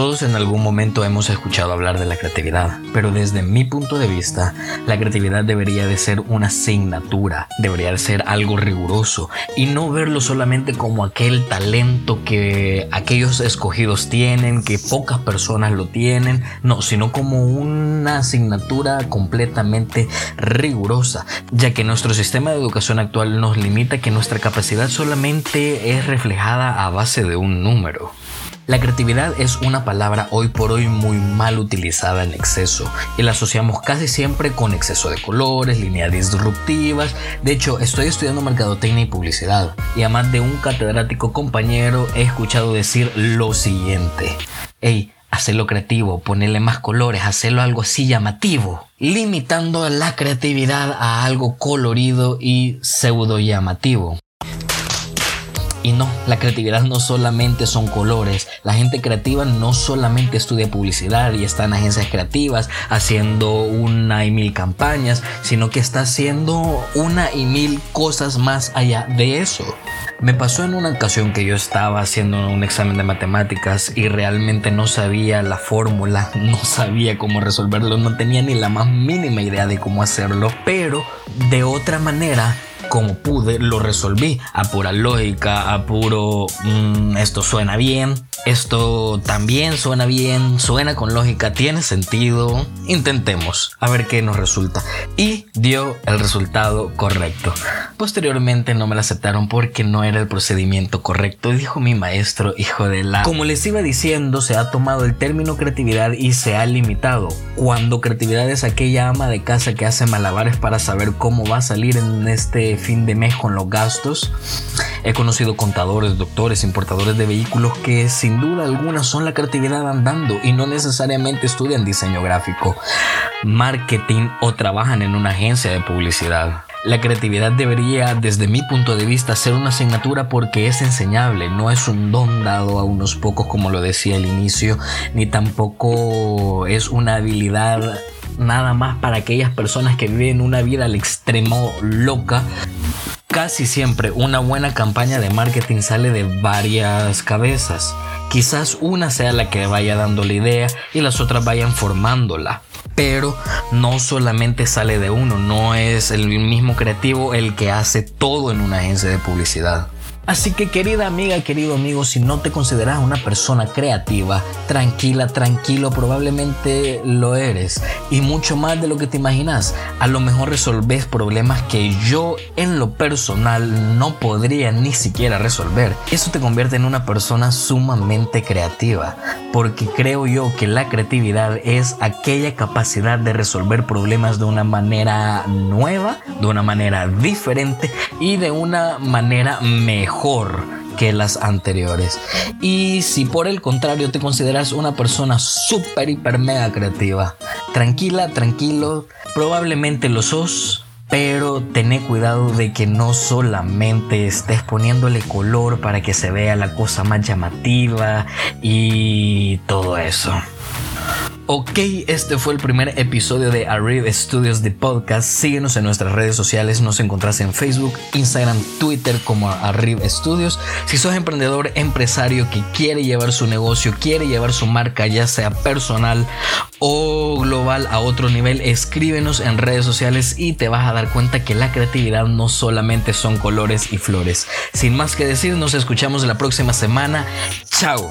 Todos en algún momento hemos escuchado hablar de la creatividad, pero desde mi punto de vista, la creatividad debería de ser una asignatura, debería de ser algo riguroso y no verlo solamente como aquel talento que aquellos escogidos tienen, que pocas personas lo tienen, no, sino como una asignatura completamente rigurosa, ya que nuestro sistema de educación actual nos limita que nuestra capacidad solamente es reflejada a base de un número. La creatividad es una palabra hoy por hoy muy mal utilizada en exceso y la asociamos casi siempre con exceso de colores, líneas disruptivas. De hecho, estoy estudiando mercadotecnia y publicidad y a más de un catedrático compañero he escuchado decir lo siguiente. Hey, hacerlo creativo, ponerle más colores, hacerlo algo así llamativo, limitando la creatividad a algo colorido y pseudo llamativo. Y no, la creatividad no solamente son colores. La gente creativa no solamente estudia publicidad y está en agencias creativas haciendo una y mil campañas, sino que está haciendo una y mil cosas más allá de eso. Me pasó en una ocasión que yo estaba haciendo un examen de matemáticas y realmente no sabía la fórmula, no sabía cómo resolverlo, no tenía ni la más mínima idea de cómo hacerlo, pero de otra manera como pude, lo resolví a pura lógica, a puro mm, esto suena bien, esto también suena bien, suena con lógica, tiene sentido. Intentemos a ver qué nos resulta. Y dio el resultado correcto. Posteriormente no me lo aceptaron porque no era el procedimiento correcto, dijo mi maestro, hijo de la... Como les iba diciendo, se ha tomado el término creatividad y se ha limitado. Cuando creatividad es aquella ama de casa que hace malabares para saber cómo va a salir en este fin de mes con los gastos. He conocido contadores, doctores, importadores de vehículos que sin duda alguna son la creatividad andando y no necesariamente estudian diseño gráfico, marketing o trabajan en una agencia de publicidad. La creatividad debería, desde mi punto de vista, ser una asignatura porque es enseñable, no es un don dado a unos pocos como lo decía al inicio, ni tampoco es una habilidad nada más para aquellas personas que viven una vida al extremo loca. Casi siempre una buena campaña de marketing sale de varias cabezas. Quizás una sea la que vaya dando la idea y las otras vayan formándola pero no solamente sale de uno, no es el mismo creativo el que hace todo en una agencia de publicidad. Así que querida amiga, querido amigo, si no te consideras una persona creativa, tranquila, tranquilo, probablemente lo eres. Y mucho más de lo que te imaginas. A lo mejor resolves problemas que yo en lo personal no podría ni siquiera resolver. Eso te convierte en una persona sumamente creativa. Porque creo yo que la creatividad es aquella capacidad de resolver problemas de una manera nueva, de una manera diferente y de una manera mejor que las anteriores. Y si por el contrario te consideras una persona súper, hiper, mega creativa, tranquila, tranquilo, probablemente lo sos, pero tené cuidado de que no solamente estés poniéndole color para que se vea la cosa más llamativa y todo eso. Ok, este fue el primer episodio de Arrive Studios de Podcast. Síguenos en nuestras redes sociales. Nos encontrás en Facebook, Instagram, Twitter como Arrive Studios. Si sos emprendedor, empresario que quiere llevar su negocio, quiere llevar su marca, ya sea personal o global a otro nivel, escríbenos en redes sociales y te vas a dar cuenta que la creatividad no solamente son colores y flores. Sin más que decir, nos escuchamos la próxima semana. Chao.